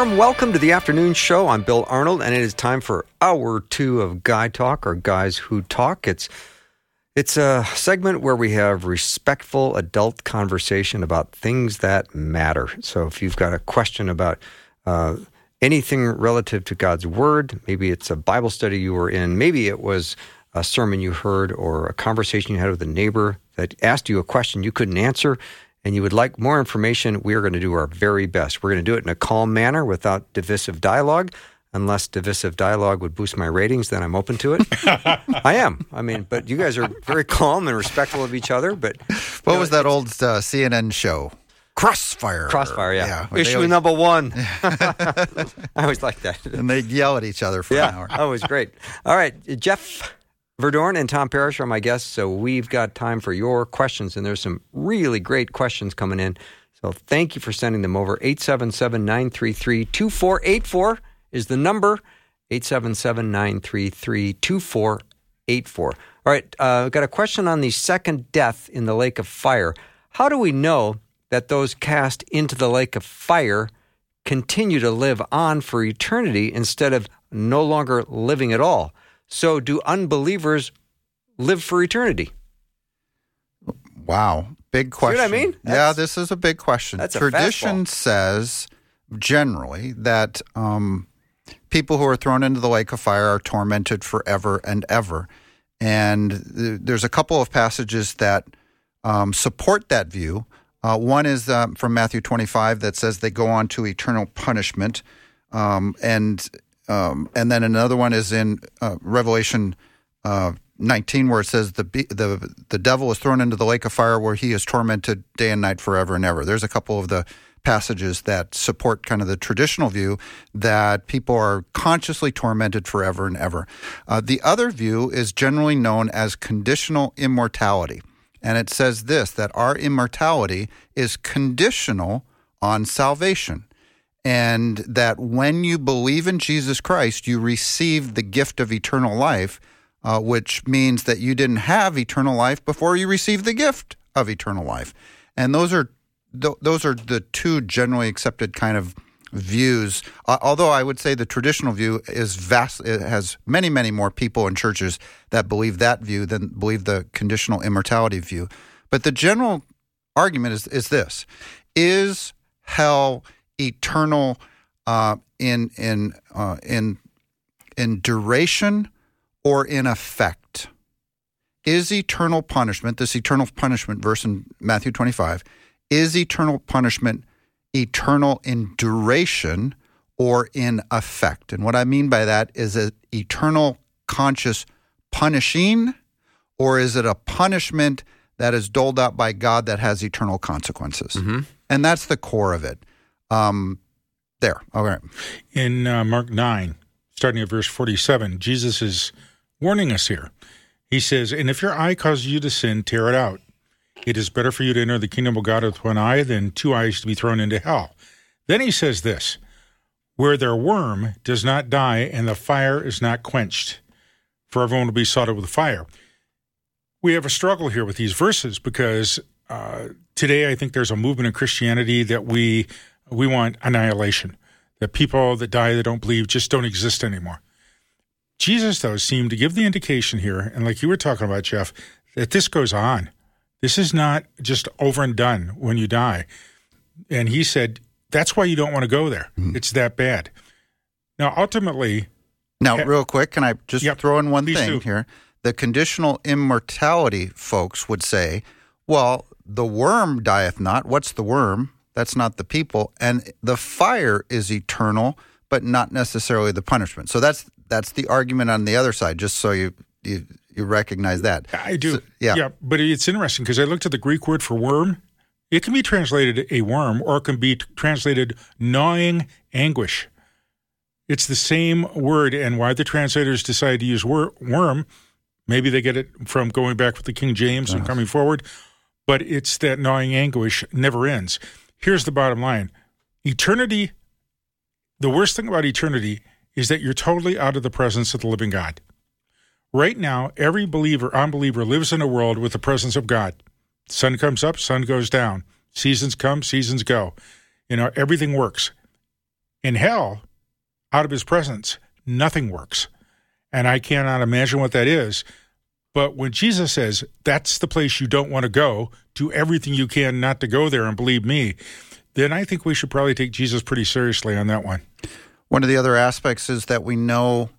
Warm welcome to the afternoon show. I'm Bill Arnold, and it is time for hour two of Guy Talk or Guys Who Talk. It's it's a segment where we have respectful adult conversation about things that matter. So if you've got a question about uh, anything relative to God's Word, maybe it's a Bible study you were in, maybe it was a sermon you heard or a conversation you had with a neighbor that asked you a question you couldn't answer and you would like more information, we are going to do our very best. We're going to do it in a calm manner without divisive dialogue. Unless divisive dialogue would boost my ratings, then I'm open to it. I am. I mean, but you guys are very calm and respectful of each other. But what know, was that old uh, CNN show? Crossfire. Crossfire, yeah. yeah Issue always... number one. I always like that. And they'd yell at each other for yeah. an hour. Oh, it was great. All right, Jeff Verdoorn and Tom Parrish are my guests, so we've got time for your questions, and there's some really great questions coming in. So thank you for sending them over. 877 933 2484 is the number. 877 933 2484. All right, uh, got a question on the second death in the lake of fire. How do we know that those cast into the lake of fire continue to live on for eternity instead of no longer living at all? So, do unbelievers live for eternity? Wow, big question. See what I mean? That's, yeah, this is a big question. That's Tradition says generally that um, people who are thrown into the lake of fire are tormented forever and ever. And th- there's a couple of passages that um, support that view. Uh, one is uh, from Matthew 25 that says they go on to eternal punishment. Um, and um, and then another one is in uh, Revelation uh, 19, where it says the the the devil is thrown into the lake of fire, where he is tormented day and night forever and ever. There's a couple of the passages that support kind of the traditional view that people are consciously tormented forever and ever. Uh, the other view is generally known as conditional immortality. And it says this that our immortality is conditional on salvation and that when you believe in Jesus Christ, you receive the gift of eternal life, uh, which means that you didn't have eternal life before you received the gift of eternal life. And those are th- those are the two generally accepted kind of views. Uh, although I would say the traditional view is vast, has many, many more people in churches that believe that view than believe the conditional immortality view. But the general argument is is this: is hell eternal uh, in in uh, in in duration or in effect? Is eternal punishment this eternal punishment verse in Matthew twenty five? Is eternal punishment eternal in duration or in effect? And what I mean by that is it eternal conscious punishing, or is it a punishment that is doled out by God that has eternal consequences? Mm-hmm. And that's the core of it. Um, there. All right. In uh, Mark 9, starting at verse 47, Jesus is warning us here. He says, And if your eye causes you to sin, tear it out. It is better for you to enter the kingdom of God with one eye than two eyes to be thrown into hell. Then he says this Where their worm does not die and the fire is not quenched, for everyone will be sought with fire. We have a struggle here with these verses because uh, today I think there's a movement in Christianity that we we want annihilation. That people that die that don't believe just don't exist anymore. Jesus, though, seemed to give the indication here, and like you were talking about, Jeff, that this goes on. This is not just over and done when you die. And he said, that's why you don't want to go there. Mm. It's that bad. Now, ultimately. Now, ha- real quick, can I just yep, throw in one thing do. here? The conditional immortality folks would say, well, the worm dieth not. What's the worm? That's not the people. And the fire is eternal, but not necessarily the punishment. So that's that's the argument on the other side. Just so you you, you recognize that. I do. So, yeah. Yeah. But it's interesting because I looked at the Greek word for worm It can be translated a worm or it can be translated gnawing anguish. It's the same word, and why the translators decide to use wor- worm, maybe they get it from going back with the King James and coming forward, but it's that gnawing anguish never ends. Here's the bottom line eternity, the worst thing about eternity is that you're totally out of the presence of the living God. Right now, every believer, unbeliever lives in a world with the presence of God. Sun comes up, sun goes down. Seasons come, seasons go. You know, everything works. In hell, out of his presence, nothing works. And I cannot imagine what that is. But when Jesus says, that's the place you don't want to go, do everything you can not to go there and believe me, then I think we should probably take Jesus pretty seriously on that one. One of the other aspects is that we know,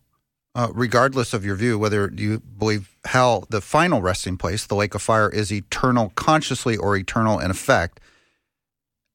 uh, regardless of your view, whether you believe hell, the final resting place, the lake of fire, is eternal consciously or eternal in effect.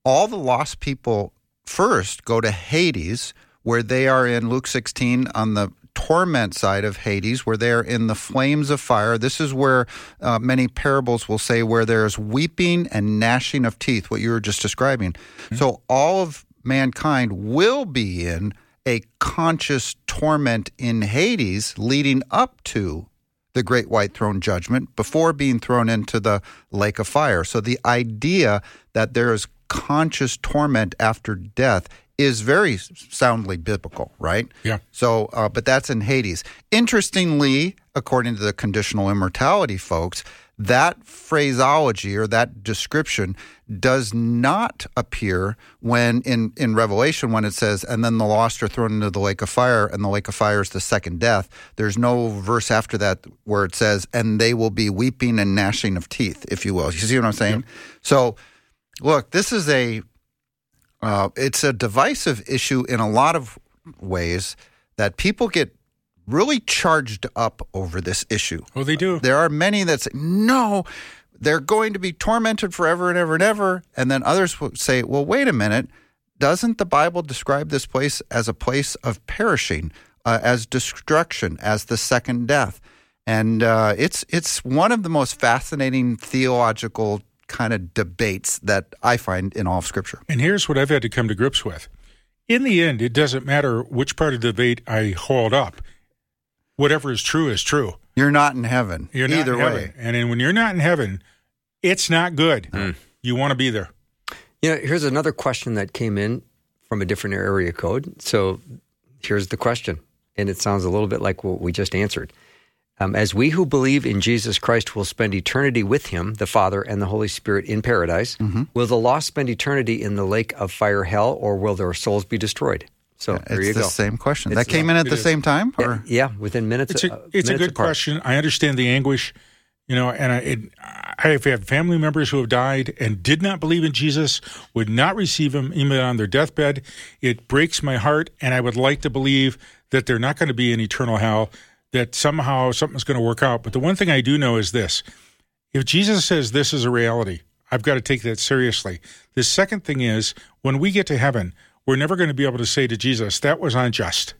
All the lost people first go to Hades, where they are in Luke 16 on the torment side of Hades, where they're in the flames of fire. This is where uh, many parables will say where there's weeping and gnashing of teeth, what you were just describing. Mm-hmm. So all of mankind will be in a conscious torment in Hades leading up to the great white throne judgment before being thrown into the lake of fire. So the idea that there is conscious torment after death is very soundly biblical, right? Yeah. So, uh, but that's in Hades. Interestingly, according to the conditional immortality folks, that phraseology or that description does not appear when in, in Revelation when it says, and then the lost are thrown into the lake of fire, and the lake of fire is the second death. There's no verse after that where it says, and they will be weeping and gnashing of teeth, if you will. You see what I'm saying? So, look, this is a uh, it's a divisive issue in a lot of ways that people get really charged up over this issue. Oh, they do. There are many that say, no, they're going to be tormented forever and ever and ever. And then others will say, well, wait a minute. Doesn't the Bible describe this place as a place of perishing, uh, as destruction, as the second death? And uh, it's it's one of the most fascinating theological kind of debates that I find in all of Scripture. And here's what I've had to come to grips with. In the end, it doesn't matter which part of the debate I hold up. Whatever is true is true. You're not in heaven. You're either way. Heaven. And then when you're not in heaven, it's not good. Mm. You want to be there. You know, here's another question that came in from a different area code. So here's the question, and it sounds a little bit like what we just answered. Um, as we who believe in Jesus Christ will spend eternity with him, the Father and the Holy Spirit in paradise, mm-hmm. will the lost spend eternity in the lake of fire hell, or will their souls be destroyed? So yeah, there you go. the same question. It's, that came in at the is. same time? Or? Yeah, within minutes. It's a, uh, it's minutes a good apart. question. I understand the anguish, you know, and I, it, I have had family members who have died and did not believe in Jesus, would not receive him even on their deathbed. It breaks my heart, and I would like to believe that they're not going to be in eternal hell that somehow something's going to work out. But the one thing I do know is this if Jesus says this is a reality, I've got to take that seriously. The second thing is when we get to heaven, we're never going to be able to say to Jesus, that was unjust.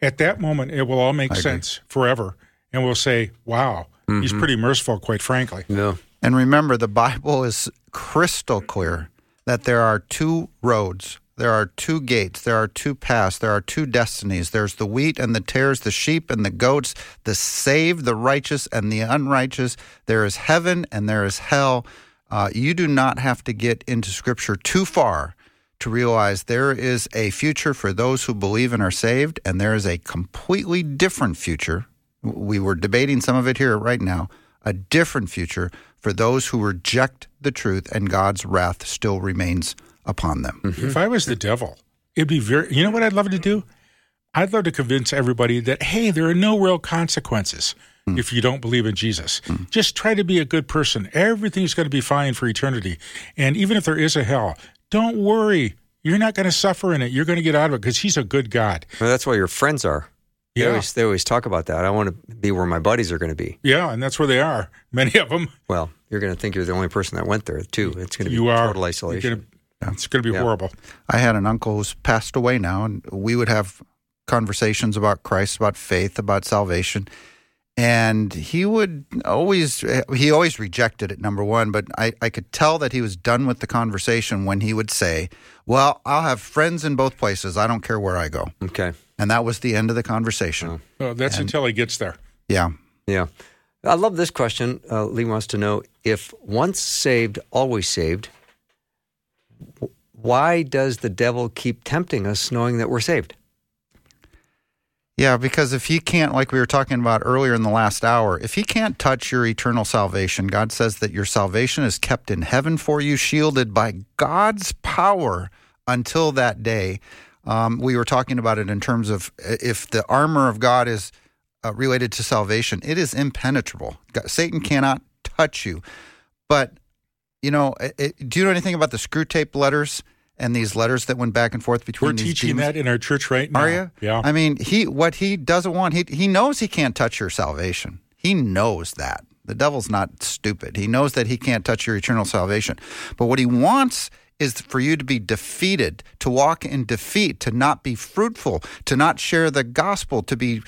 At that moment, it will all make sense forever. And we'll say, wow, mm-hmm. he's pretty merciful, quite frankly. Yeah. And remember, the Bible is crystal clear that there are two roads there are two gates, there are two paths, there are two destinies. There's the wheat and the tares, the sheep and the goats, the saved, the righteous, and the unrighteous. There is heaven and there is hell. Uh, you do not have to get into Scripture too far to realize there is a future for those who believe and are saved, and there is a completely different future. We were debating some of it here right now. A different future for those who reject the truth, and God's wrath still remains upon them. Mm-hmm. If I was the devil, it'd be very, you know what I'd love to do? I'd love to convince everybody that, hey, there are no real consequences mm. if you don't believe in Jesus. Mm. Just try to be a good person. Everything's going to be fine for eternity. And even if there is a hell, don't worry. You're not going to suffer in it. You're going to get out of it because he's a good God. Well, that's why your friends are. Yeah. They always, they always talk about that. I want to be where my buddies are going to be. Yeah, and that's where they are. Many of them. Well, you're going to think you're the only person that went there, too. It's going to be you are. total isolation. Yeah. It's going to be yeah. horrible. I had an uncle who's passed away now, and we would have conversations about Christ, about faith, about salvation. and he would always he always rejected it number one but I, I could tell that he was done with the conversation when he would say well i'll have friends in both places i don't care where i go Okay. and that was the end of the conversation Well, that's until he gets there. yeah Yeah. I love this question. Uh, Lee wants to know if once saved, always saved, w- why does the devil keep tempting us knowing that we're saved? Yeah, because if he can't, like we were talking about earlier in the last hour, if he can't touch your eternal salvation, God says that your salvation is kept in heaven for you, shielded by God's power until that day. Um, we were talking about it in terms of uh, if the armor of God is uh, related to salvation, it is impenetrable. God, Satan cannot touch you. But, you know, it, do you know anything about the Screwtape letters and these letters that went back and forth between We're teaching that in our church right now. Are you? Yeah. I mean, he what he doesn't want. He he knows he can't touch your salvation. He knows that. The devil's not stupid. He knows that he can't touch your eternal salvation. But what he wants is for you to be defeated, to walk in defeat, to not be fruitful, to not share the gospel, to be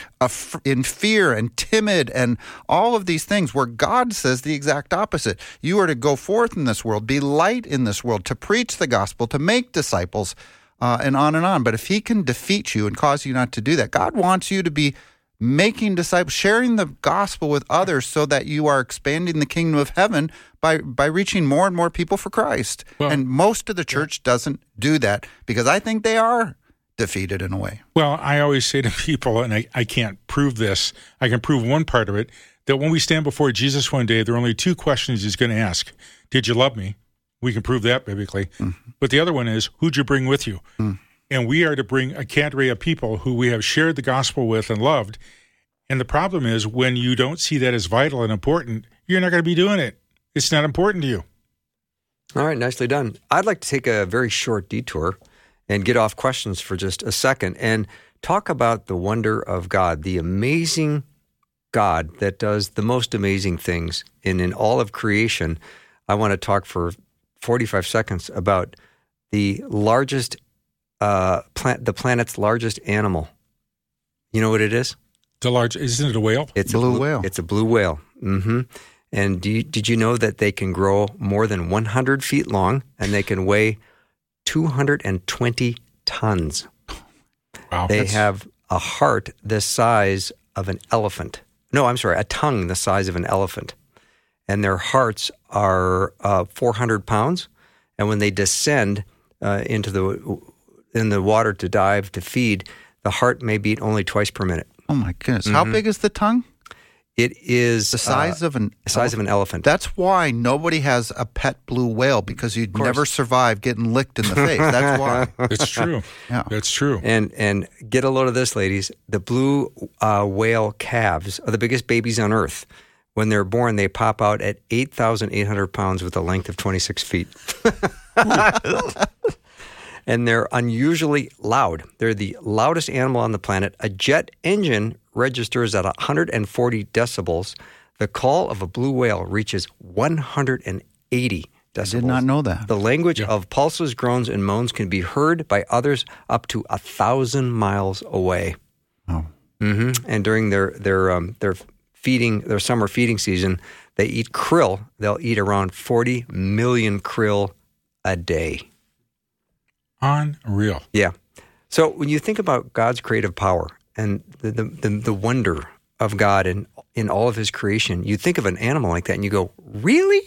in fear and timid, and all of these things where God says the exact opposite. You are to go forth in this world, be light in this world, to preach the gospel, to make disciples, uh, and on and on. But if he can defeat you and cause you not to do that, God wants you to be making disciples, sharing the gospel with others so that you are expanding the kingdom of heaven by, by reaching more and more people for Christ. Well- and most of the church doesn't do that because I think they are defeated in a way. Well, I always say to people, and I, I can't prove this, I can prove one part of it, that when we stand before Jesus one day, there are only two questions he's going to ask Did you love me? We can prove that biblically. Mm-hmm. But the other one is, Who'd you bring with you? Mm. And we are to bring a cadre of people who we have shared the gospel with and loved. And the problem is, when you don't see that as vital and important, you're not going to be doing it. It's not important to you. All right, nicely done. I'd like to take a very short detour and get off questions for just a second and talk about the wonder of God, the amazing God that does the most amazing things. And in all of creation, I want to talk for 45 seconds about the largest, uh, plant, the planet's largest animal. You know what it is? The large, isn't it a whale? It's Blue a blue whale. It's a blue whale. Mm-hmm. And do you, did you know that they can grow more than 100 feet long and they can weigh 220 tons? Wow. They that's- have a heart the size of an elephant. No, I'm sorry, a tongue the size of an elephant. And their hearts are uh, 400 pounds. And when they descend uh, into the in the water to dive to feed, the heart may beat only twice per minute. Oh my goodness. How big is the tongue? It is The size of an the size of an elephant. That's why nobody has a pet blue whale because you'd never survive getting licked in the face. That's why. it's true. Yeah. That's true. And and get a load of this, ladies. The blue uh, whale calves are the biggest babies on Earth. When they're born, they pop out at eight thousand eight hundred pounds with a length of twenty six feet. and they're unusually loud. They're the loudest animal on the planet. A jet engine registers at 140 decibels. The call of a blue whale reaches 180 decibels. I did not know that. The language of pulses, groans, and moans can be heard by others up to a thousand miles away. Oh. hmm And during their their um, their feeding their summer feeding season, they eat krill. They'll eat around forty million krill a day. Unreal. Yeah. So when you think about God's creative power and the the, the, the wonder of God in in all of His creation, you think of an animal like that, and you go, "Really?"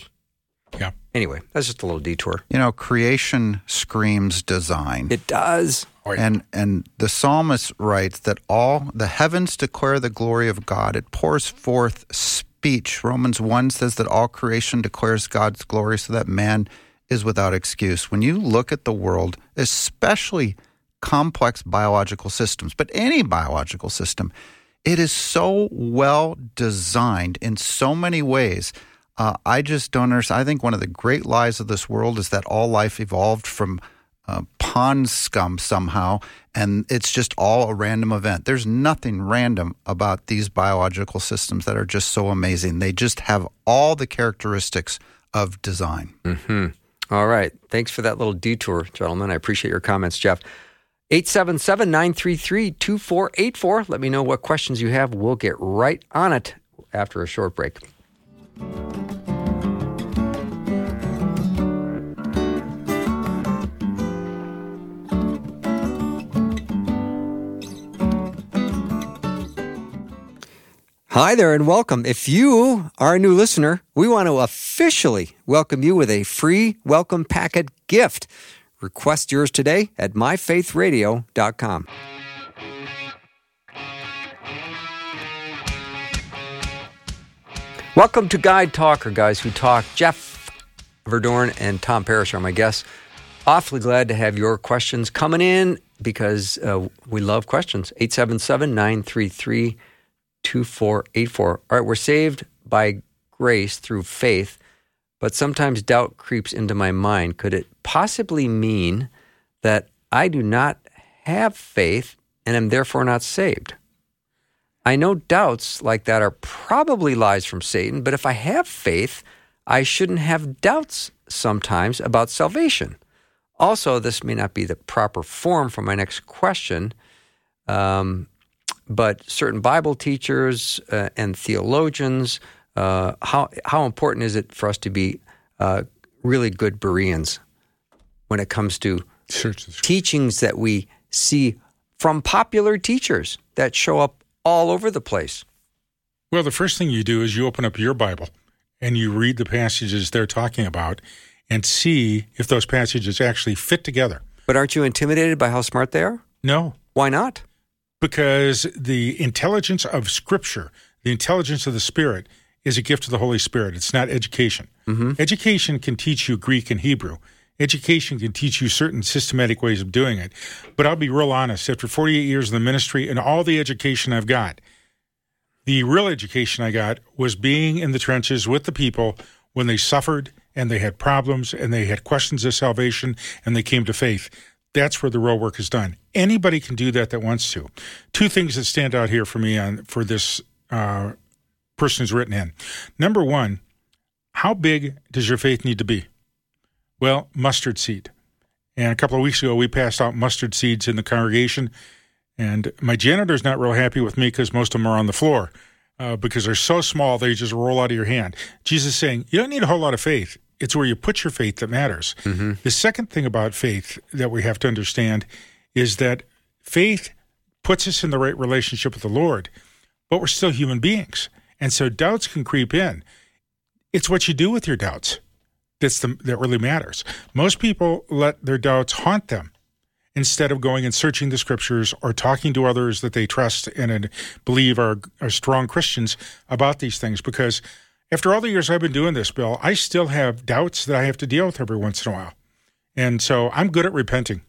Yeah. Anyway, that's just a little detour. You know, creation screams design. It does. Oh, right. And and the psalmist writes that all the heavens declare the glory of God. It pours forth speech. Romans 1 says that all creation declares God's glory so that man is without excuse. When you look at the world, especially complex biological systems, but any biological system, it is so well designed in so many ways. Uh, I just don't understand. I think one of the great lies of this world is that all life evolved from uh, pond scum somehow, and it's just all a random event. There's nothing random about these biological systems that are just so amazing. They just have all the characteristics of design. Hmm. All right. Thanks for that little detour, gentlemen. I appreciate your comments, Jeff. 877 933 2484. Let me know what questions you have. We'll get right on it after a short break. Hi there and welcome. If you are a new listener, we want to officially welcome you with a free welcome packet gift. Request yours today at myfaithradio.com. Welcome to Guy Talk or, Guys Who Talk. Jeff Verdoorn and Tom Parrish are my guests. Awfully glad to have your questions coming in because uh, we love questions. 877 933 2484. All right, we're saved by grace through faith, but sometimes doubt creeps into my mind. Could it possibly mean that I do not have faith and am therefore not saved? I know doubts like that are probably lies from Satan, but if I have faith, I shouldn't have doubts sometimes about salvation. Also, this may not be the proper form for my next question. Um, but certain Bible teachers uh, and theologians, uh, how how important is it for us to be uh, really good Bereans when it comes to teachings that we see from popular teachers that show up all over the place? Well, the first thing you do is you open up your Bible and you read the passages they're talking about and see if those passages actually fit together. But aren't you intimidated by how smart they are? No. Why not? Because the intelligence of Scripture, the intelligence of the Spirit, is a gift of the Holy Spirit. It's not education. Mm-hmm. Education can teach you Greek and Hebrew. Education can teach you certain systematic ways of doing it. But I'll be real honest after 48 years in the ministry and all the education I've got, the real education I got was being in the trenches with the people when they suffered and they had problems and they had questions of salvation and they came to faith. That's where the real work is done. Anybody can do that that wants to. Two things that stand out here for me on for this uh, person who's written in. Number one, how big does your faith need to be? Well, mustard seed. And a couple of weeks ago, we passed out mustard seeds in the congregation, and my janitor's not real happy with me because most of them are on the floor. Uh, because they're so small, they just roll out of your hand. Jesus saying, You don't need a whole lot of faith. It's where you put your faith that matters. Mm-hmm. The second thing about faith that we have to understand is that faith puts us in the right relationship with the Lord, but we're still human beings. And so doubts can creep in. It's what you do with your doubts that's the, that really matters. Most people let their doubts haunt them instead of going and searching the scriptures or talking to others that they trust and believe are, are strong Christians about these things because – after all the years I've been doing this, Bill, I still have doubts that I have to deal with every once in a while. And so I'm good at repenting.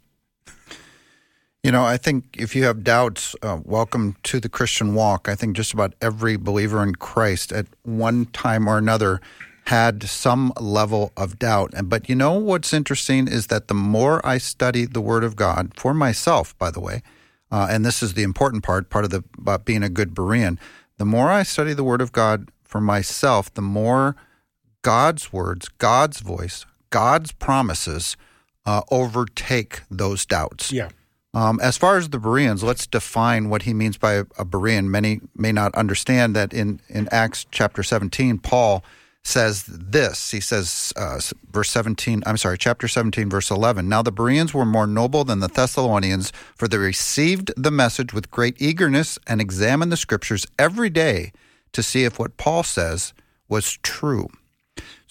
You know, I think if you have doubts, uh, welcome to the Christian walk. I think just about every believer in Christ at one time or another had some level of doubt. But you know what's interesting is that the more I study the Word of God for myself, by the way, uh, and this is the important part, part of the about being a good Berean, the more I study the Word of God for myself, the more God's words, God's voice, God's promises uh, overtake those doubts. Yeah. Um, as far as the Bereans, let's define what he means by a, a Berean. Many may not understand that in, in Acts chapter 17, Paul says this. He says, uh, verse 17, I'm sorry, chapter 17, verse 11. Now the Bereans were more noble than the Thessalonians, for they received the message with great eagerness and examined the scriptures every day to see if what Paul says was true.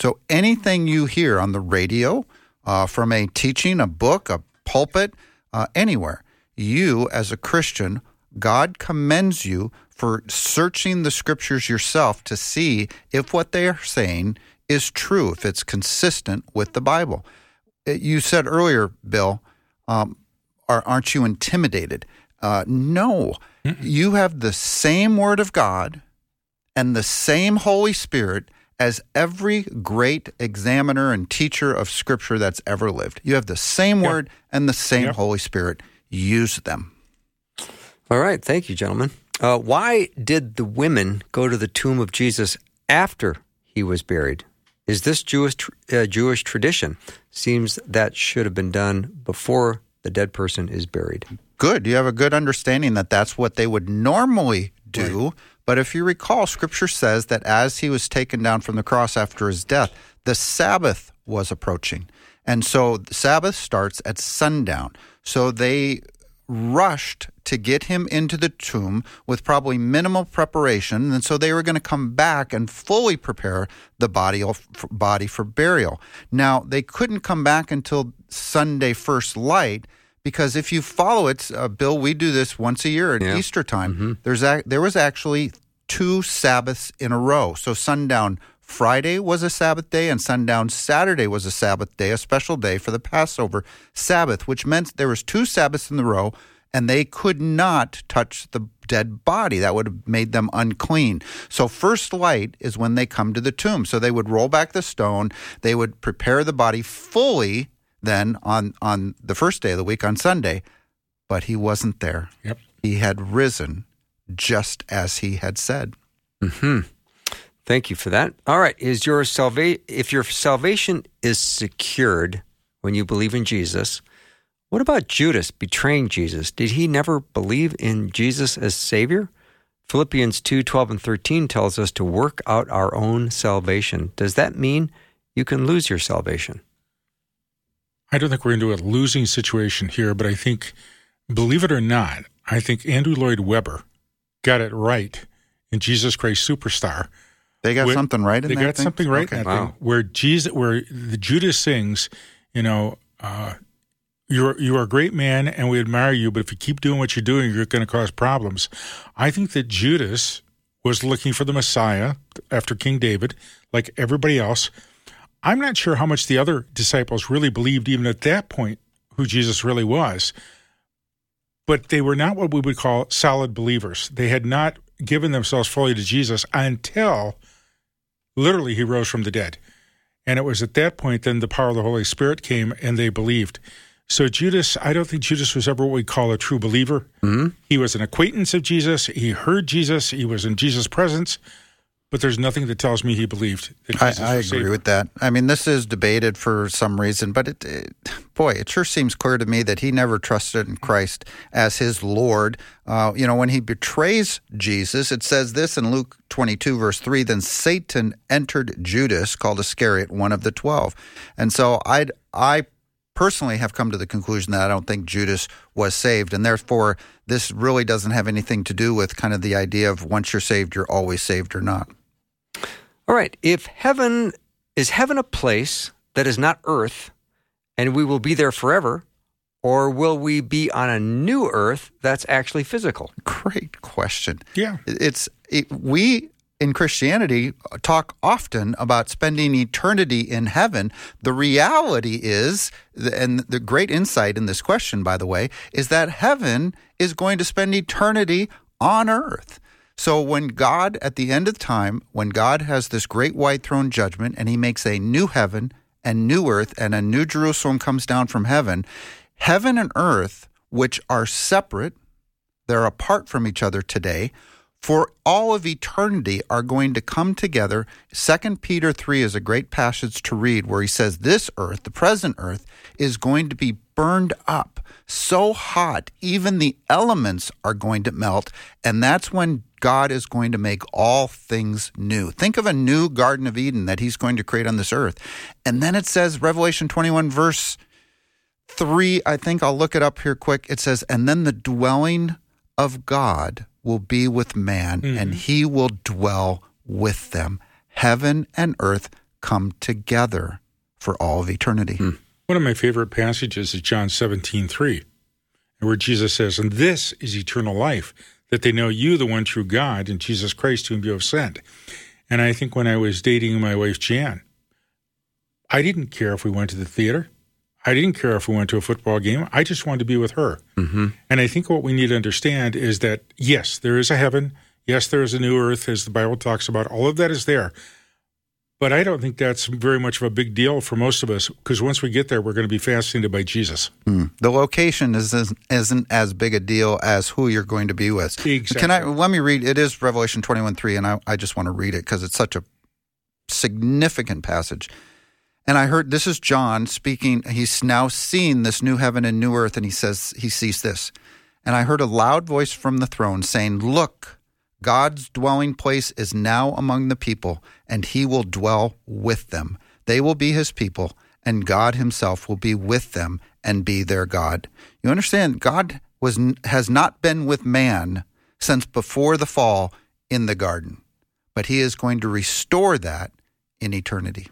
So anything you hear on the radio, uh, from a teaching, a book, a pulpit, uh, anywhere, you as a Christian, God commends you for searching the scriptures yourself to see if what they are saying is true, if it's consistent with the Bible. Uh, you said earlier, Bill, um, are, aren't you intimidated? Uh, no. Mm-mm. You have the same Word of God and the same Holy Spirit as every great examiner and teacher of Scripture that's ever lived. You have the same yep. Word and the same yep. Holy Spirit. Use them. All right. Thank you, gentlemen. Uh, why did the women go to the tomb of Jesus after he was buried? Is this Jewish uh, Jewish tradition? Seems that should have been done before the dead person is buried. Good. You have a good understanding that that's what they would normally do. But if you recall, Scripture says that as he was taken down from the cross after his death, the Sabbath was approaching. And so the Sabbath starts at sundown. So they rushed to get him into the tomb with probably minimal preparation. And so they were going to come back and fully prepare the body, body for burial. Now, they couldn't come back until Sunday first light because if you follow it, uh, Bill, we do this once a year at Yeah. Easter time. Mm-hmm. There's a, there was actually two Sabbaths in a row. So sundown Friday was a Sabbath day and sundown Saturday was a Sabbath day, a special day for the Passover Sabbath, which meant there was two Sabbaths in the row and they could not touch the dead body. That would have made them unclean. So first light is when they come to the tomb. So they would roll back the stone, they would prepare the body fully then on on the first day of the week on Sunday, but he wasn't there. Yep. He had risen just as he had said. Hmm. Thank you for that. All right. Is your salva- if your salvation is secured when you believe in Jesus, what about Judas betraying Jesus? Did he never believe in Jesus as Savior? Philippians 2 12 and 13 tells us to work out our own salvation. Does that mean you can lose your salvation? I don't think we're into a losing situation here, but I think, believe it or not, I think Andrew Lloyd Webber got it right in Jesus Christ Superstar. They got When- something right in they that got thing? something right Okay. in that Wow. thing where Jesus, where the Judas sings, you know, uh, you're you are a great man and we admire you, but if you keep doing what you're doing, you're going to cause problems. I think that Judas was looking for the Messiah after King David, like everybody else. I'm not sure how much the other disciples really believed, even at that point, who Jesus really was. But they were not what we would call solid believers. They had not given themselves fully to Jesus until literally he rose from the dead. And it was at that point then the power of the Holy Spirit came and they believed. So Judas, I don't think Judas was ever what we call a true believer. Mm-hmm. He was an acquaintance of Jesus. He heard Jesus. He was in Jesus' presence. But there's nothing that tells me he believed that I, Jesus I agree with that. I mean, this is debated for some reason, but it, it, boy, it sure seems clear to me that he never trusted in Christ as his Lord. Uh, you know, when he betrays Jesus, it says this in Luke 22, verse 3 Then Satan entered Judas, called Iscariot, one of the 12. And so I, I personally have come to the conclusion that I don't think Judas was saved. And therefore, this really doesn't have anything to do with kind of the idea of once you're saved, you're always saved or not. All right. If heaven is heaven a place that is not earth and we will be there forever, or will we be on a new earth that's actually physical? Great question. Yeah. It's it, we in Christianity talk often about spending eternity in heaven. The reality is, and the great insight in this question, by the way, is that heaven is going to spend eternity on earth. So when God, at the end of time, when God has this great white throne judgment and he makes a new heaven and new earth and a new Jerusalem comes down from heaven, heaven and earth, which are separate, they're apart from each other today, for all of eternity are going to come together. 2 Peter 3 is a great passage to read where he says, This earth, the present earth, is going to be burned up so hot, even the elements are going to melt. And that's when God is going to make all things new. Think of a new Garden of Eden that he's going to create on this earth. And then it says, Revelation 21, verse 3, I think I'll look it up here quick. It says, And then the dwelling of God will be with man, and mm-hmm. he will dwell with them. Heaven and earth come together for all of eternity. Hmm. One of my favorite passages is John 17, 3, where Jesus says, And this is eternal life, that they know you, the one true God, and Jesus Christ, whom you have sent. And I think when I was dating my wife, Jan, I didn't care if we went to the theater. I didn't care if we went to a football game. I just wanted to be with her. Mm-hmm. And I think what we need to understand is that, yes, there is a heaven. Yes, there is a new earth, as the Bible talks about. All of that is there. But I don't think that's very much of a big deal for most of us because once we get there, we're going to be fascinated by Jesus. Mm. The location is, isn't, isn't as big a deal as who you're going to be with. Exactly. Can I let me read? It is Revelation 21 3, and I, I just want to read it because it's such a significant passage. And I heard this is John speaking. He's now seen this new heaven and new earth, and he says he sees this. And I heard a loud voice from the throne saying, Look, God's dwelling place is now among the people, and he will dwell with them. They will be his people, and God himself will be with them and be their God. You understand, God was has not been with man since before the fall in the garden, but he is going to restore that in eternity.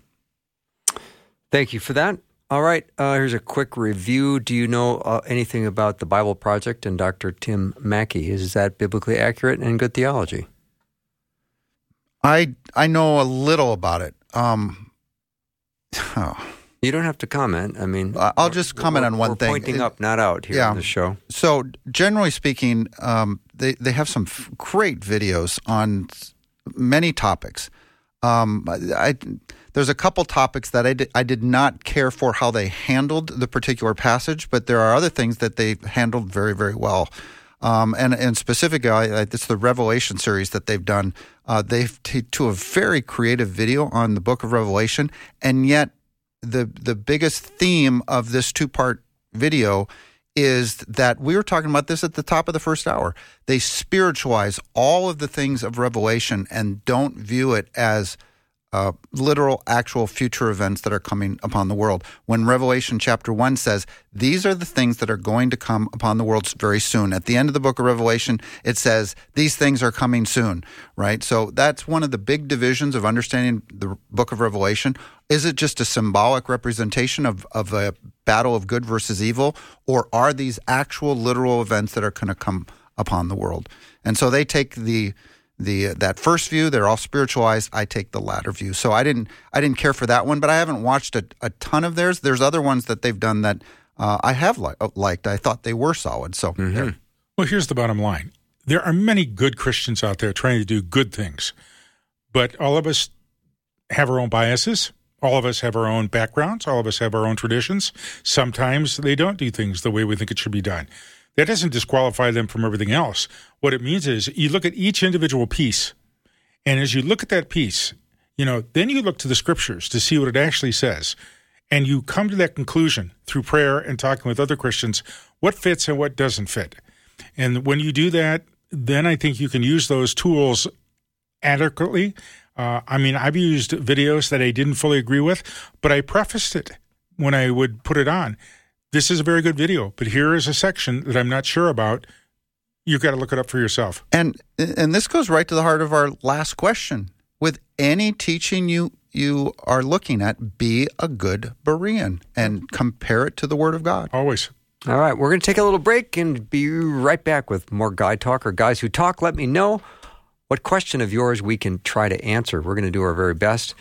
Thank you for that. All right, uh, here's a quick review. Do you know uh, anything about the Bible Project and Dr. Tim Mackie? Is that biblically accurate and good theology? I I know a little about it. Um, oh. You don't have to comment. I mean, I'll just comment on one thing. Pointing up, not out here yeah. on the show. So, generally speaking, um, they they have some f- great videos on many topics. Um, I, there's a couple topics that I did, I did not care for how they handled the particular passage, but there are other things that they handled very very well. Um, and and specifically, I, it's the Revelation series that they've done. Uh, they've t- to a very creative video on the Book of Revelation, and yet the the biggest theme of this two part video is that we were talking about this at the top of the first hour. They spiritualize all of the things of Revelation and don't view it as uh, literal, actual future events that are coming upon the world. When Revelation chapter 1 says, These are the things that are going to come upon the world very soon. At the end of the book of Revelation, it says, These things are coming soon, right? So that's one of the big divisions of understanding the book of Revelation. Is it just a symbolic representation of, of a battle of good versus evil, or are these actual literal events that are going to come upon the world? And so they take the the that first view they're all spiritualized. I take the latter view. So i didn't i didn't care for that one but i haven't watched a, a ton of theirs. There's other ones that they've done that uh, i have li- uh, liked. I thought they were solid. So mm-hmm. well here's the bottom line. There are many good christians out there trying to do good things but all of us have our own biases. All of us have our own backgrounds. All of us have our own traditions. Sometimes they don't do things the way we think it should be done that doesn't disqualify them from everything else. What it means is you look at each individual piece, and as you look at that piece, you know, then you look to the scriptures to see what it actually says. And you come to that conclusion through prayer and talking with other Christians what fits and what doesn't fit. And when you do that, then I think you can use those tools adequately. Uh, I mean, I've used videos that I didn't fully agree with, but I prefaced it when I would put it on this is a very good video, but here is a section that I'm not sure about. You've got to look it up for yourself. And and this goes right to the heart of our last question. With any teaching you you are looking at, be a good Berean and compare it to the Word of God. Always. All right, we're going to take a little break and be right back with more Guy Talk or Guys Who Talk. Let me know what question of yours we can try to answer. We're going to do our very best.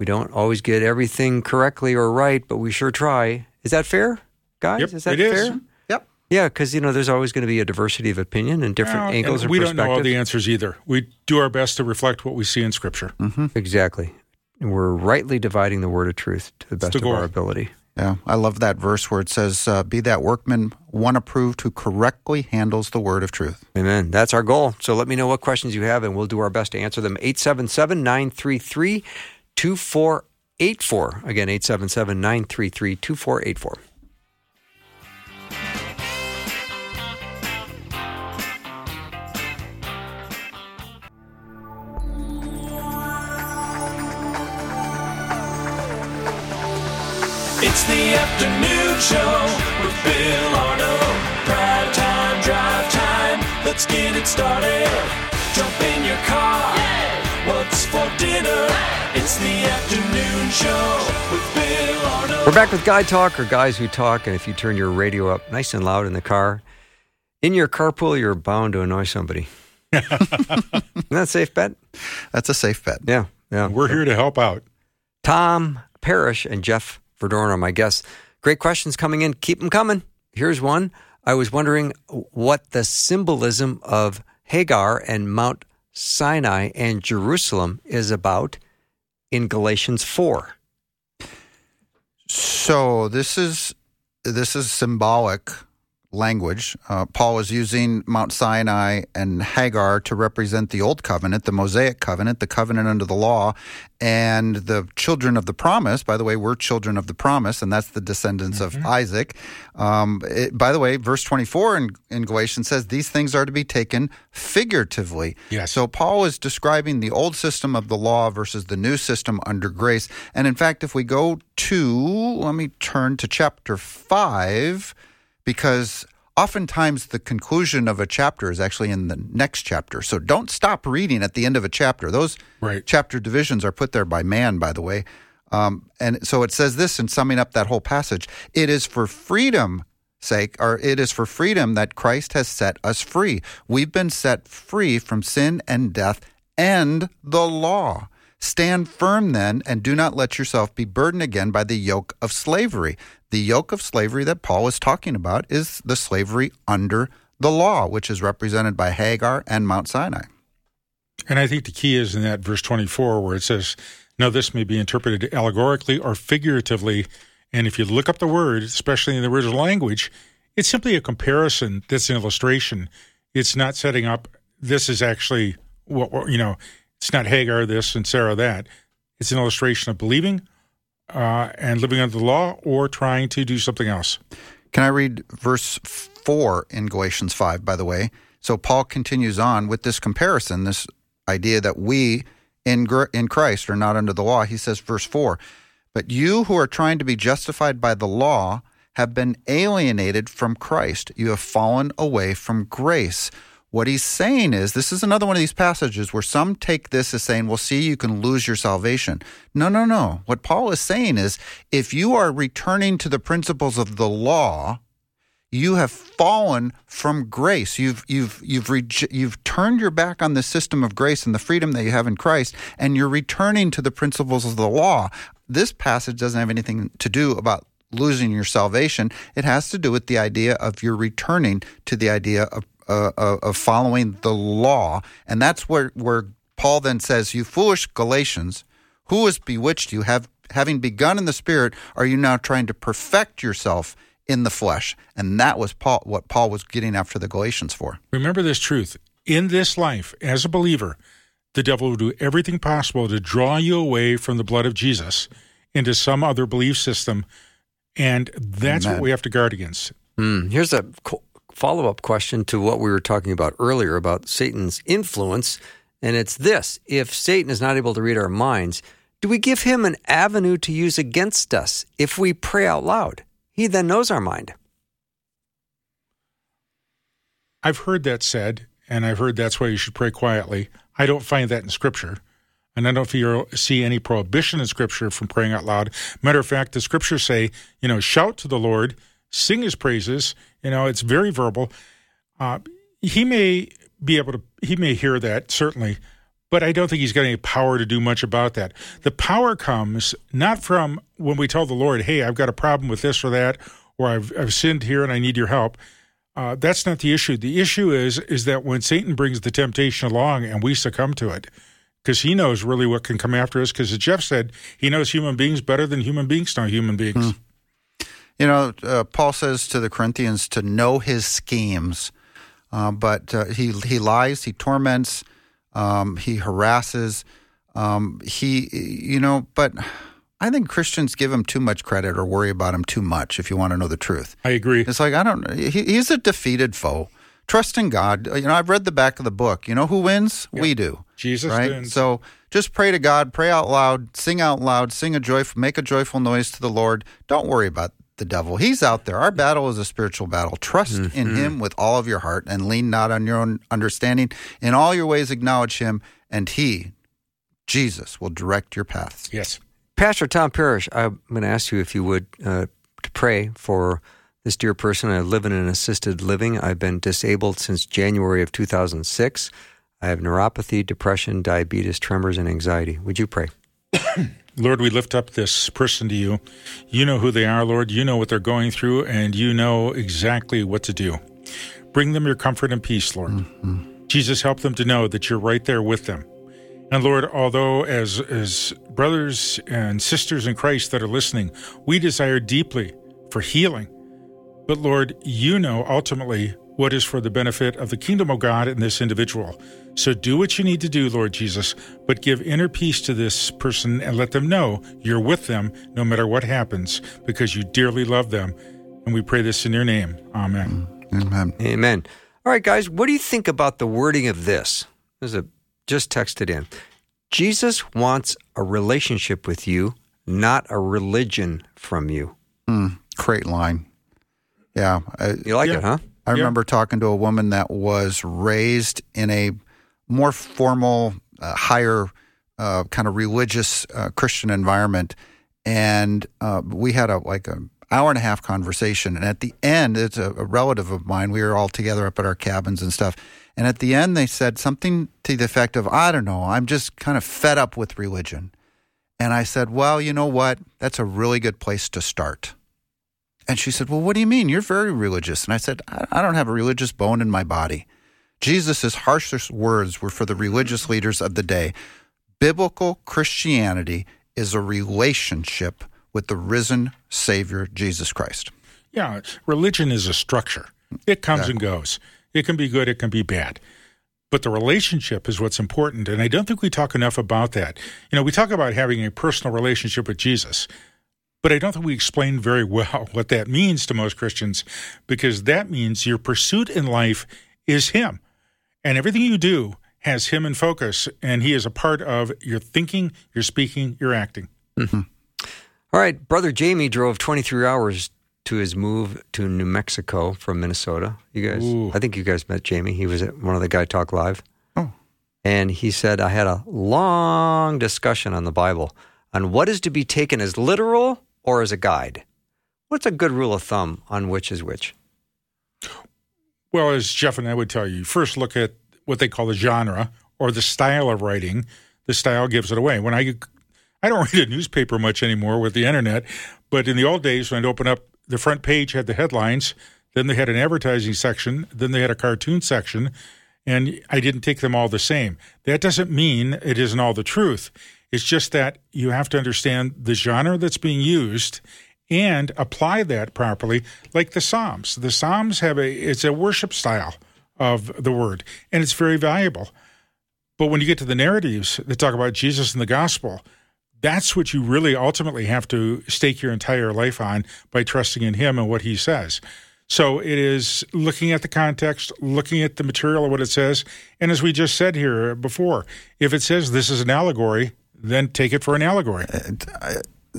We don't always get everything correctly or right, but we sure try. Is that fair? Guys? Yep, is that it fair? Is. Yep. Yeah, because you know there's always going to be a diversity of opinion and different well, angles and, we perspectives. don't know all the answers either. We do our best to reflect what we see in Scripture. Mm-hmm. Exactly. And we're rightly dividing the word of truth to the best of our ability. Yeah, I love that verse where it says, uh, "Be that workman, one approved, who correctly handles the word of truth." Amen. That's our goal. So let me know what questions you have, and we'll do our best to answer them. 877 933 2484. Again, 877 It's the afternoon show with Bill Arnold. Prime time, drive time. Let's get it started. Jump in your car. Yeah. What's for dinner? It's the afternoon show with Bill Arnold. We're back with Guy Talk or Guys Who Talk. And if you turn your radio up nice and loud in the car, in your carpool, you're bound to annoy somebody. Isn't that a safe bet? That's a safe bet. Yeah. Yeah. We're here to help out. Tom Parrish and Jeff Verdoorn are my guests. Great questions coming in. Keep them coming. Here's one. I was wondering what the symbolism of Hagar and Mount Sinai and Jerusalem is about in Galatians 4. So this is this is symbolic language. Uh, Paul was using Mount Sinai and Hagar to represent the Old Covenant, the Mosaic Covenant, the covenant under the law, and the children of the promise. By the way, we're children of the promise, and that's the descendants of Isaac. Um, it- by the way, verse 24 in, in Galatians says these things are to be taken figuratively. Yes. So Paul is describing the old system of the law versus the new system under grace. And in fact, if we go to, let me turn to chapter 5, because oftentimes the conclusion of a chapter is actually in the next chapter. So don't stop reading at the end of a chapter. Those Right. chapter divisions are put there by man, by the way. Um, and so it says this in summing up that whole passage it is for freedom sake or it is for freedom that christ has set us free we've been set free from sin and death and the law stand firm then and do not let yourself be burdened again by the yoke of slavery the yoke of slavery that paul is talking about is the slavery under the law which is represented by hagar and mount sinai And I think the key is in that verse 24 where it says, Now this may be interpreted allegorically or figuratively. And if you look up the word, especially in the original language, it's simply a comparison that's an illustration. It's not setting up, this is actually what, what- you know, it's not Hagar this and Sarah that. It's an illustration of believing uh, and living under the law or trying to do something else. Can I read verse 4 in Galatians 5, by the way? So Paul continues on with this comparison, this idea that we in, in Christ are not under the law. He says, verse 4 But you who are trying to be justified by the law have been alienated from Christ. You have fallen away from grace. What he's saying is, this is another one of these passages where some take this as saying, well, see, you can lose your salvation. No, no, no. What Paul is saying is, if you are returning to the principles of the law, you have fallen from grace. You've you've you've you've turned your back on the system of grace and the freedom that you have in Christ, and you're returning to the principles of the law. This passage doesn't have anything to do about losing your salvation. It has to do with the idea of you're returning to the idea of uh, of of following the law, and that's where where Paul then says, "You foolish Galatians, who has bewitched you? Have having begun in the spirit, are you now trying to perfect yourself?" in the flesh. And that was Paul what Paul was getting after the Galatians for. Remember this truth. In this life, as a believer, the devil will do everything possible to draw you away from the blood of Jesus into some other belief system. And that's Amen. what we have to guard against. Hmm. Here's a co- follow up question to what we were talking about earlier about Satan's influence. And it's this if Satan is not able to read our minds, do we give him an avenue to use against us if we pray out loud? He then knows our mind. I've heard that said, and I've heard that's why you should pray quietly. I don't find that in Scripture. And I don't see any prohibition in Scripture from praying out loud. Matter of fact, the Scriptures say, you know, shout to the Lord, sing His praises. You know, it's very verbal. Uh, he may be able to, he may hear that, certainly, but I don't think he's got any power to do much about that. The power comes not from when we tell the Lord, hey, I've got a problem with this or that, or I've, I've sinned here and I need your help. Uh, that's not the issue. The issue is is that when Satan brings the temptation along and we succumb to it, because he knows really what can come after us. Because as Jeff said, he knows human beings better than human beings know human beings. You know, uh, Paul says to the Corinthians to know his schemes, uh, but uh, he he lies, he torments, um, he harasses, um, he you know. But I think Christians give him too much credit or worry about him too much. If you want to know the truth, I agree. It's like I don't. He, he's a defeated foe. Trust in God. You know, I've read the back of the book. You know who wins? We do. Jesus right? wins. So just pray to God. Pray out loud. Sing out loud. Sing a joyful. Make a joyful noise to the Lord. Don't worry about the devil. He's out there. Our battle is a spiritual battle. Trust in Him with all of your heart, and lean not on your own understanding. In all your ways, acknowledge Him, and He, Jesus, will direct your paths. Yes. Pastor Tom Parrish, I'm going to ask you if you would uh, to pray for this dear person. I live in an assisted living. I've been disabled since January of 2006. I have neuropathy, depression, diabetes, tremors, and anxiety. Would you pray? Lord, we lift up this person to you. You know who they are, Lord. You know what they're going through, and you know exactly what to do. Bring them your comfort and peace, Lord. Mm-hmm. Jesus, help them to know that you're right there with them. And Lord, although as as brothers and sisters in Christ that are listening, we desire deeply for healing. But Lord, you know ultimately what is for the benefit of the kingdom of God and this individual. So do what you need to do, Lord Jesus, but give inner peace to this person and let them know you're with them no matter what happens because you dearly love them. And we pray this in your name. Amen. Amen. Amen. All right, guys, what do you think about the wording of this? This is a just texted in. Jesus wants a relationship with you, not a religion from you. Hmm, great line. Yeah. I, You like Yeah. it, huh? I Yeah. remember talking to a woman that was raised in a more formal, uh, higher, uh, kind of religious uh, Christian environment, and uh, we had a like a hour and a half conversation. And at the end, it's a, a relative of mine. We were all together up at our cabins and stuff. And at the end, they said something to the effect of, "I don't know, I'm just kind of fed up with religion." And I said, "Well, you know what? That's a really good place to start." And she said, Well, what do you mean? You're very religious. And I said, I don't have a religious bone in my body. Jesus' harshest words were for the religious leaders of the day. Biblical Christianity is a relationship with the risen Savior, Jesus Christ. Yeah, religion is a structure. It comes and goes. It can be good, it can be bad. But the relationship is what's important. And I don't think we talk enough about that. You know, we talk about having a personal relationship with Jesus, but I don't think we explain very well what that means to most Christians because that means your pursuit in life is Him. And everything you do has Him in focus, and He is a part of your thinking, your speaking, your acting. Mm-hmm. All right, brother Jamie drove 23 hours to his move to New Mexico from Minnesota. You guys, Ooh. I think you guys met Jamie. He was at one of the Guy Talk Live. Oh. And he said, I had a long discussion on the Bible on what is to be taken as literal or as a guide. What's a good rule of thumb on which is which? Well, as Jeff and I would tell you, first look at what they call the genre or the style of writing. The style gives it away. When I I don't read a newspaper much anymore with the internet, but in the old days when I'd open up the front page had the headlines, then they had an advertising section, then they had a cartoon section, and I didn't take them all the same. That doesn't mean it isn't all the truth. It's just that you have to understand the genre that's being used and apply that properly like the Psalms. The Psalms have a it's a worship style of the word and it's very valuable. But when you get to the narratives that talk about Jesus and the gospel, that's what you really ultimately have to stake your entire life on by trusting in him and what he says. So it is looking at the context, looking at the material of what it says. And as we just said here before, if it says this is an allegory, then take it for an allegory.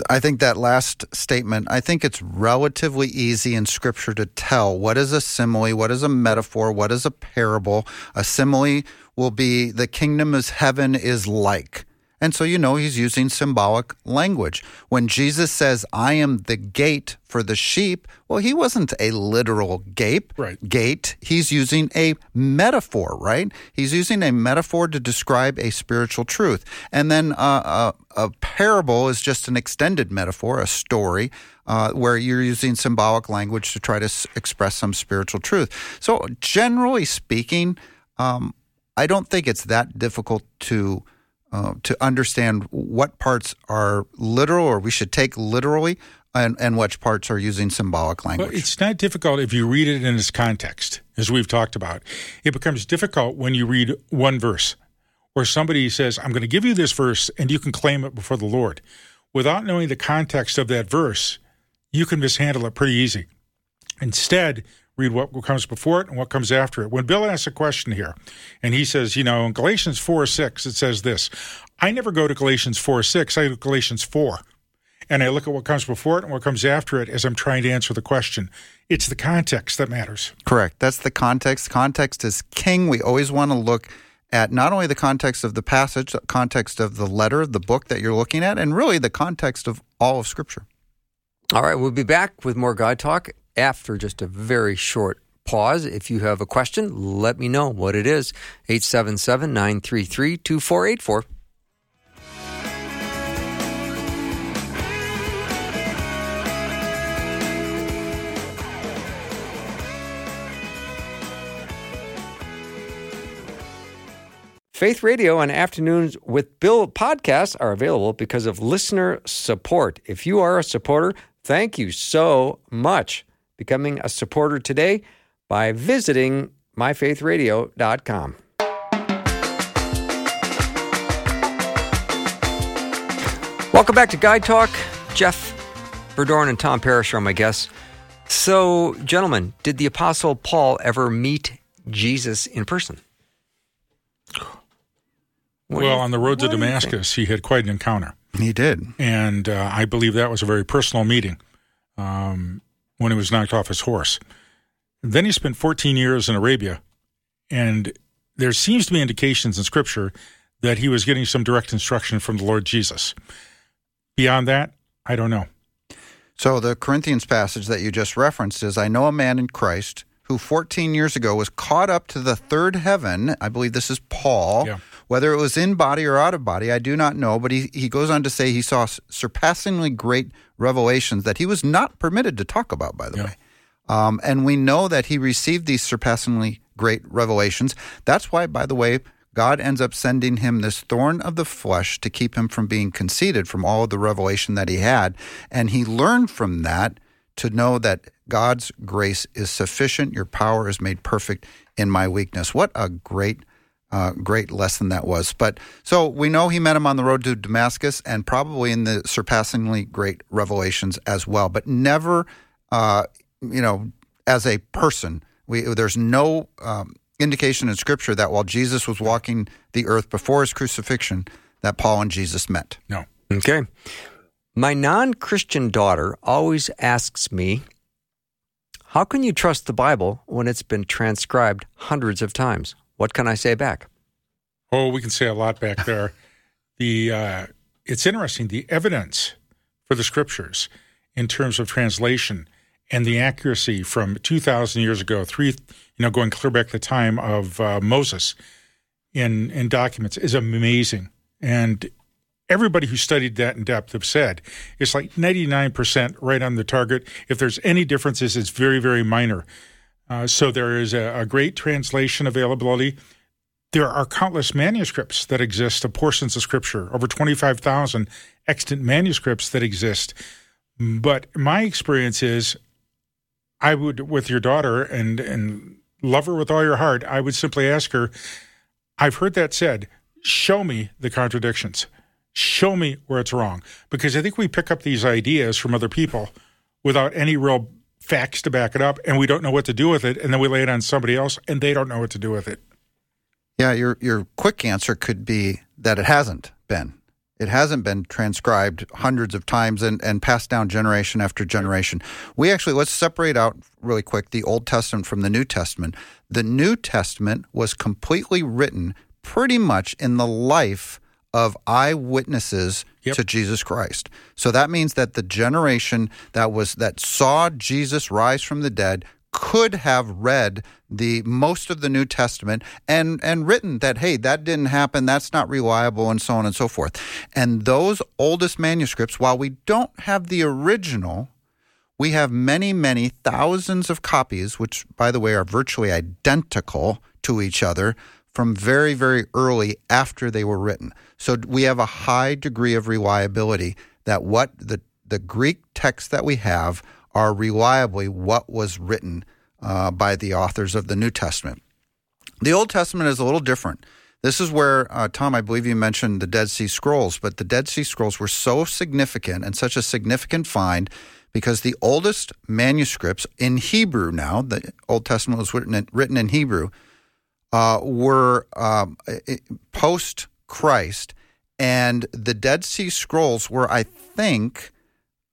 I think that last statement, I think it's relatively easy in scripture to tell what is a simile, what is a metaphor, what is a parable. A simile will be the kingdom as heaven is like. And so you know he's using symbolic language. When Jesus says, I am the gate for the sheep, well, he wasn't a literal gate. Right. Gate. He's using a metaphor, right? He's using a metaphor to describe a spiritual truth. And then uh, a, a parable is just an extended metaphor, a story, uh, where you're using symbolic language to try to s- express some spiritual truth. So, generally speaking, um, I don't think it's that difficult to uh, to understand what parts are literal or we should take literally and, and which parts are using symbolic language. Well, it's not difficult if you read it in its context, as we've talked about. It becomes difficult when you read one verse or somebody says, I'm going to give you this verse and you can claim it before the Lord. Without knowing the context of that verse, you can mishandle it pretty easy. Instead, read what comes before it and what comes after it. When Bill asks a question here, and he says, you know, in Galatians 4 6, it says this I never go to Galatians 4 6, I go to Galatians 4 and I look at what comes before it and what comes after it as I'm trying to answer the question. It's the context that matters. Correct. That's the context. Context is king. We always want to look at not only the context of the passage, the context of the letter, the book that you're looking at, and really the context of all of Scripture. All right, we'll be back with more Guy Talk after just a very short pause. If you have a question, let me know what it is. 877 933 2484. Faith Radio and Afternoons with Bill podcasts are available because of listener support. If you are a supporter, thank you so much becoming a supporter today by visiting myfaithradio.com. Welcome back to Guy Talk. Jeff Verdoorn and Tom Parrish are my guests. So, gentlemen, did the Apostle Paul ever meet Jesus in person? What well, you- on the road to what do you think? Damascus, he had quite an encounter. He did. And uh, I believe that was a very personal meeting um, when he was knocked off his horse. Then he spent 14 years in Arabia. And there seems to be indications in Scripture that he was getting some direct instruction from the Lord Jesus. Beyond that, I don't know. So the Corinthians passage that you just referenced is I know a man in Christ who 14 years ago was caught up to the third heaven. I believe this is Paul. Yeah. Whether it was in body or out of body, I do not know. But he, he goes on to say he saw surpassingly great revelations that he was not permitted to talk about, by the Yeah. way. Um, and we know that he received these surpassingly great revelations. That's why, by the way, God ends up sending him this thorn of the flesh to keep him from being conceited from all of the revelation that he had. And he learned from that to know that God's grace is sufficient. Your power is made perfect in my weakness. What a great, uh, great lesson that was. But so we know he met him on the road to Damascus and probably in the surpassingly great revelations as well, but never, uh, you know, as a person. We, there's no um, indication in Scripture that while Jesus was walking the earth before his crucifixion, that Paul and Jesus met. No. Okay. My non Christian daughter always asks me, How can you trust the Bible when it's been transcribed hundreds of times? What can I say back? Oh, we can say a lot back there. the uh, it's interesting the evidence for the scriptures in terms of translation and the accuracy from two thousand years ago, three you know, going clear back to the time of uh, Moses in in documents is amazing. And everybody who studied that in depth have said it's like ninety nine percent right on the target. If there's any differences, it's very very minor. Uh, so there is a, a great translation availability there are countless manuscripts that exist of portions of scripture, over 25,000 extant manuscripts that exist. But my experience is I would, with your daughter and, and love her with all your heart, I would simply ask her, I've heard that said, show me the contradictions. Show me where it's wrong. Because I think we pick up these ideas from other people without any real facts to back it up, and we don't know what to do with it. And then we lay it on somebody else, and they don't know what to do with it. Yeah, your your quick answer could be that it hasn't been. It hasn't been transcribed hundreds of times and, and passed down generation after generation. We actually let's separate out really quick the Old Testament from the New Testament. The New Testament was completely written pretty much in the life of eyewitnesses Yep. to Jesus Christ. So that means that the generation that was that saw Jesus rise from the dead could have read the most of the New Testament and and written that hey that didn't happen that's not reliable and so on and so forth. And those oldest manuscripts while we don't have the original we have many many thousands of copies which by the way are virtually identical to each other from very very early after they were written. So we have a high degree of reliability that what the the Greek texts that we have are reliably what was written uh, by the authors of the New Testament. The Old Testament is a little different. This is where, uh, Tom, I believe you mentioned the Dead Sea Scrolls, but the Dead Sea Scrolls were so significant and such a significant find because the oldest manuscripts in Hebrew now, the Old Testament was written in, written in Hebrew, uh, were um, post Christ, and the Dead Sea Scrolls were, I think,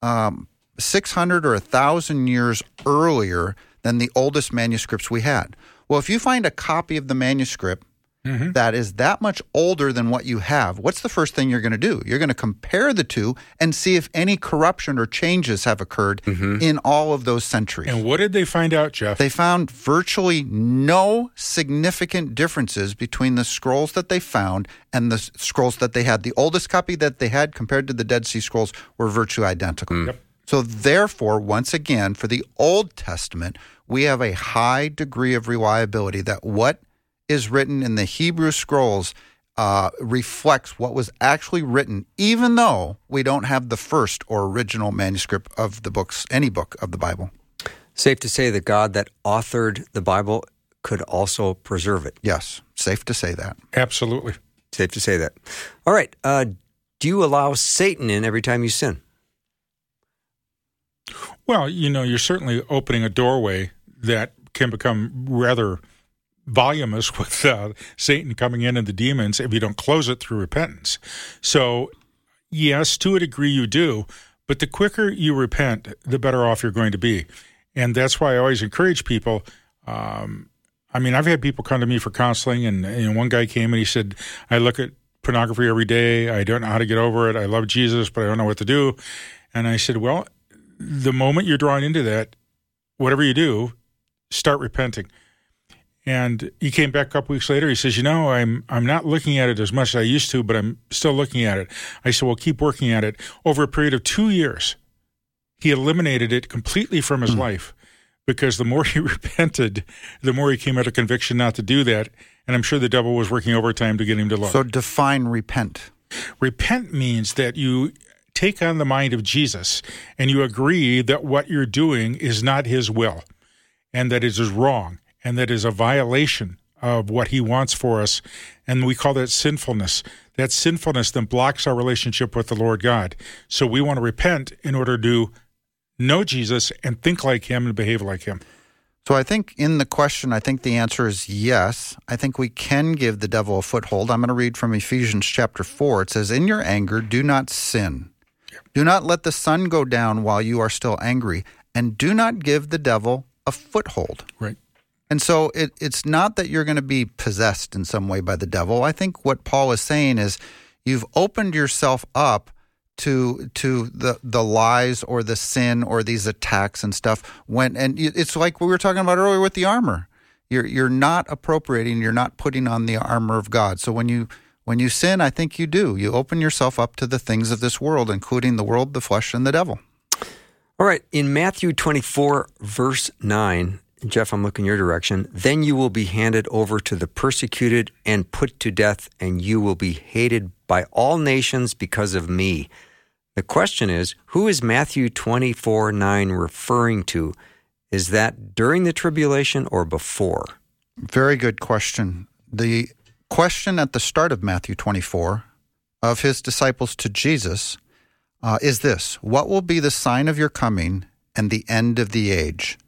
um, 600 or 1,000 years earlier than the oldest manuscripts we had. Well, if you find a copy of the manuscript Mm-hmm. that is that much older than what you have, what's the first thing you're going to do? You're going to compare the two and see if any corruption or changes have occurred mm-hmm. in all of those centuries. And what did they find out, Jeff? They found virtually no significant differences between the scrolls that they found and the scrolls that they had. The oldest copy that they had compared to the Dead Sea Scrolls were virtually identical. Mm. Yep. So, therefore, once again, for the Old Testament, we have a high degree of reliability that what is written in the Hebrew scrolls uh, reflects what was actually written, even though we don't have the first or original manuscript of the books, any book of the Bible. Safe to say that God that authored the Bible could also preserve it. Yes, safe to say that. Absolutely. Safe to say that. All right. Uh, do you allow Satan in every time you sin? Well, you know, you're certainly opening a doorway that can become rather voluminous with uh, Satan coming in and the demons if you don't close it through repentance. So, yes, to a degree you do, but the quicker you repent, the better off you're going to be. And that's why I always encourage people. Um, I mean, I've had people come to me for counseling, and, and one guy came and he said, I look at pornography every day. I don't know how to get over it. I love Jesus, but I don't know what to do. And I said, Well, the moment you're drawn into that, whatever you do, start repenting. And he came back a couple weeks later. He says, "You know, I'm I'm not looking at it as much as I used to, but I'm still looking at it." I said, "Well, keep working at it." Over a period of two years, he eliminated it completely from his hmm. life because the more he repented, the more he came under conviction not to do that. And I'm sure the devil was working overtime to get him to look. So define repent. Repent means that you take on the mind of Jesus and you agree that what you're doing is not his will and that it is wrong and that is a violation of what he wants for us. And we call that sinfulness. That sinfulness then blocks our relationship with the Lord God. So we want to repent in order to know Jesus and think like him and behave like him. So I think in the question, I think the answer is yes. I think we can give the devil a foothold. I'm going to read from Ephesians chapter 4. It says, In your anger, do not sin. Do not let the sun go down while you are still angry, and do not give the devil a foothold. Right. And so it, it's not that you're going to be possessed in some way by the devil. I think what Paul is saying is you've opened yourself up to to the the lies or the sin or these attacks and stuff when and it's like we were talking about earlier with the armor. You're you're not appropriating, you're not putting on the armor of God. So when you when you sin, I think you do. You open yourself up to the things of this world, including the world, the flesh, and the devil. All right. In Matthew 24, verse 9, Jeff, I'm looking your direction. Then you will be handed over to the persecuted and put to death, and you will be hated by all nations because of me. The question is who is Matthew 24, 9 referring to? Is that during the tribulation or before? Very good question. The question at the start of Matthew 24 of his disciples to Jesus uh, is this What will be the sign of your coming and the end of the age?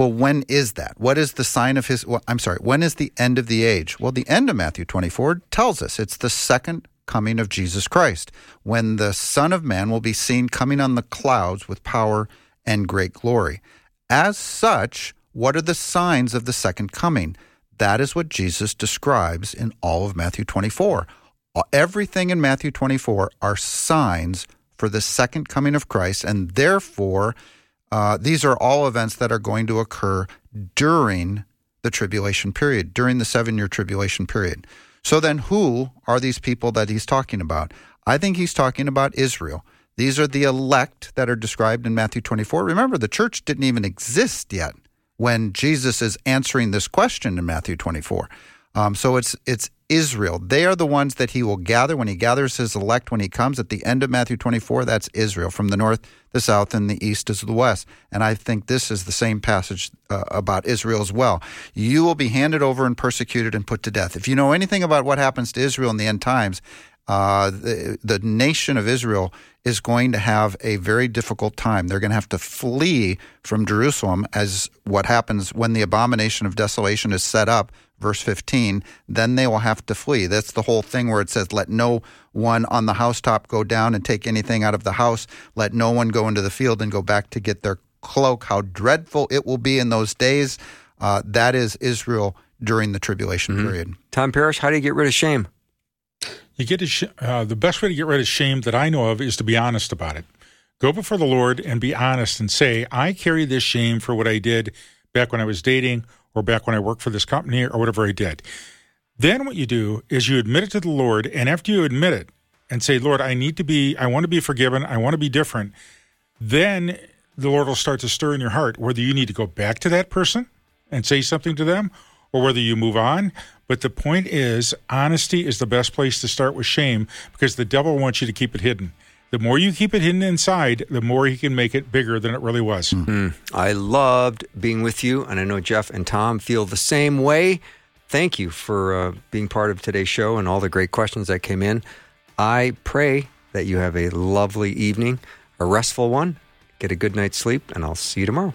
Well, when is that? What is the sign of his? Well, I'm sorry, when is the end of the age? Well, the end of Matthew 24 tells us it's the second coming of Jesus Christ, when the Son of Man will be seen coming on the clouds with power and great glory. As such, what are the signs of the second coming? That is what Jesus describes in all of Matthew 24. Uh, everything in Matthew 24 are signs for the second coming of Christ, and therefore, uh, these are all events that are going to occur during the tribulation period, during the seven year tribulation period. So then, who are these people that he's talking about? I think he's talking about Israel. These are the elect that are described in Matthew 24. Remember, the church didn't even exist yet when Jesus is answering this question in Matthew 24. Um, so it's it's Israel. They are the ones that he will gather when he gathers his elect when he comes at the end of Matthew 24. That's Israel from the north, the south, and the east to the west. And I think this is the same passage uh, about Israel as well. You will be handed over and persecuted and put to death. If you know anything about what happens to Israel in the end times, uh, the, the nation of Israel is going to have a very difficult time. They're going to have to flee from Jerusalem as what happens when the abomination of desolation is set up verse 15, then they will have to flee. That's the whole thing where it says, Let no one on the housetop go down and take anything out of the house. Let no one go into the field and go back to get their cloak. How dreadful it will be in those days. Uh, that is Israel during the tribulation Mm-hmm. period. Tom Parrish, how do you get rid of shame? You get sh- uh, the best way to get rid of shame that I know of is to be honest about it. Go before the Lord and be honest and say, I carry this shame for what I did back when I was dating or back when I worked for this company or whatever I did. Then what you do is you admit it to the Lord, and after you admit it and say, Lord, I need to be, I want to be forgiven, I want to be different, then the Lord will start to stir in your heart whether you need to go back to that person and say something to them or whether you move on. But the point is, honesty is the best place to start with shame because the devil wants you to keep it hidden. The more you keep it hidden inside, the more he can make it bigger than it really was. I loved being with you, and I know Jeff and Tom feel the same way. Thank you for uh, being part of today's show and all the great questions that came in. I pray that you have a lovely evening, a restful one, get a good night's sleep, and I'll see you tomorrow.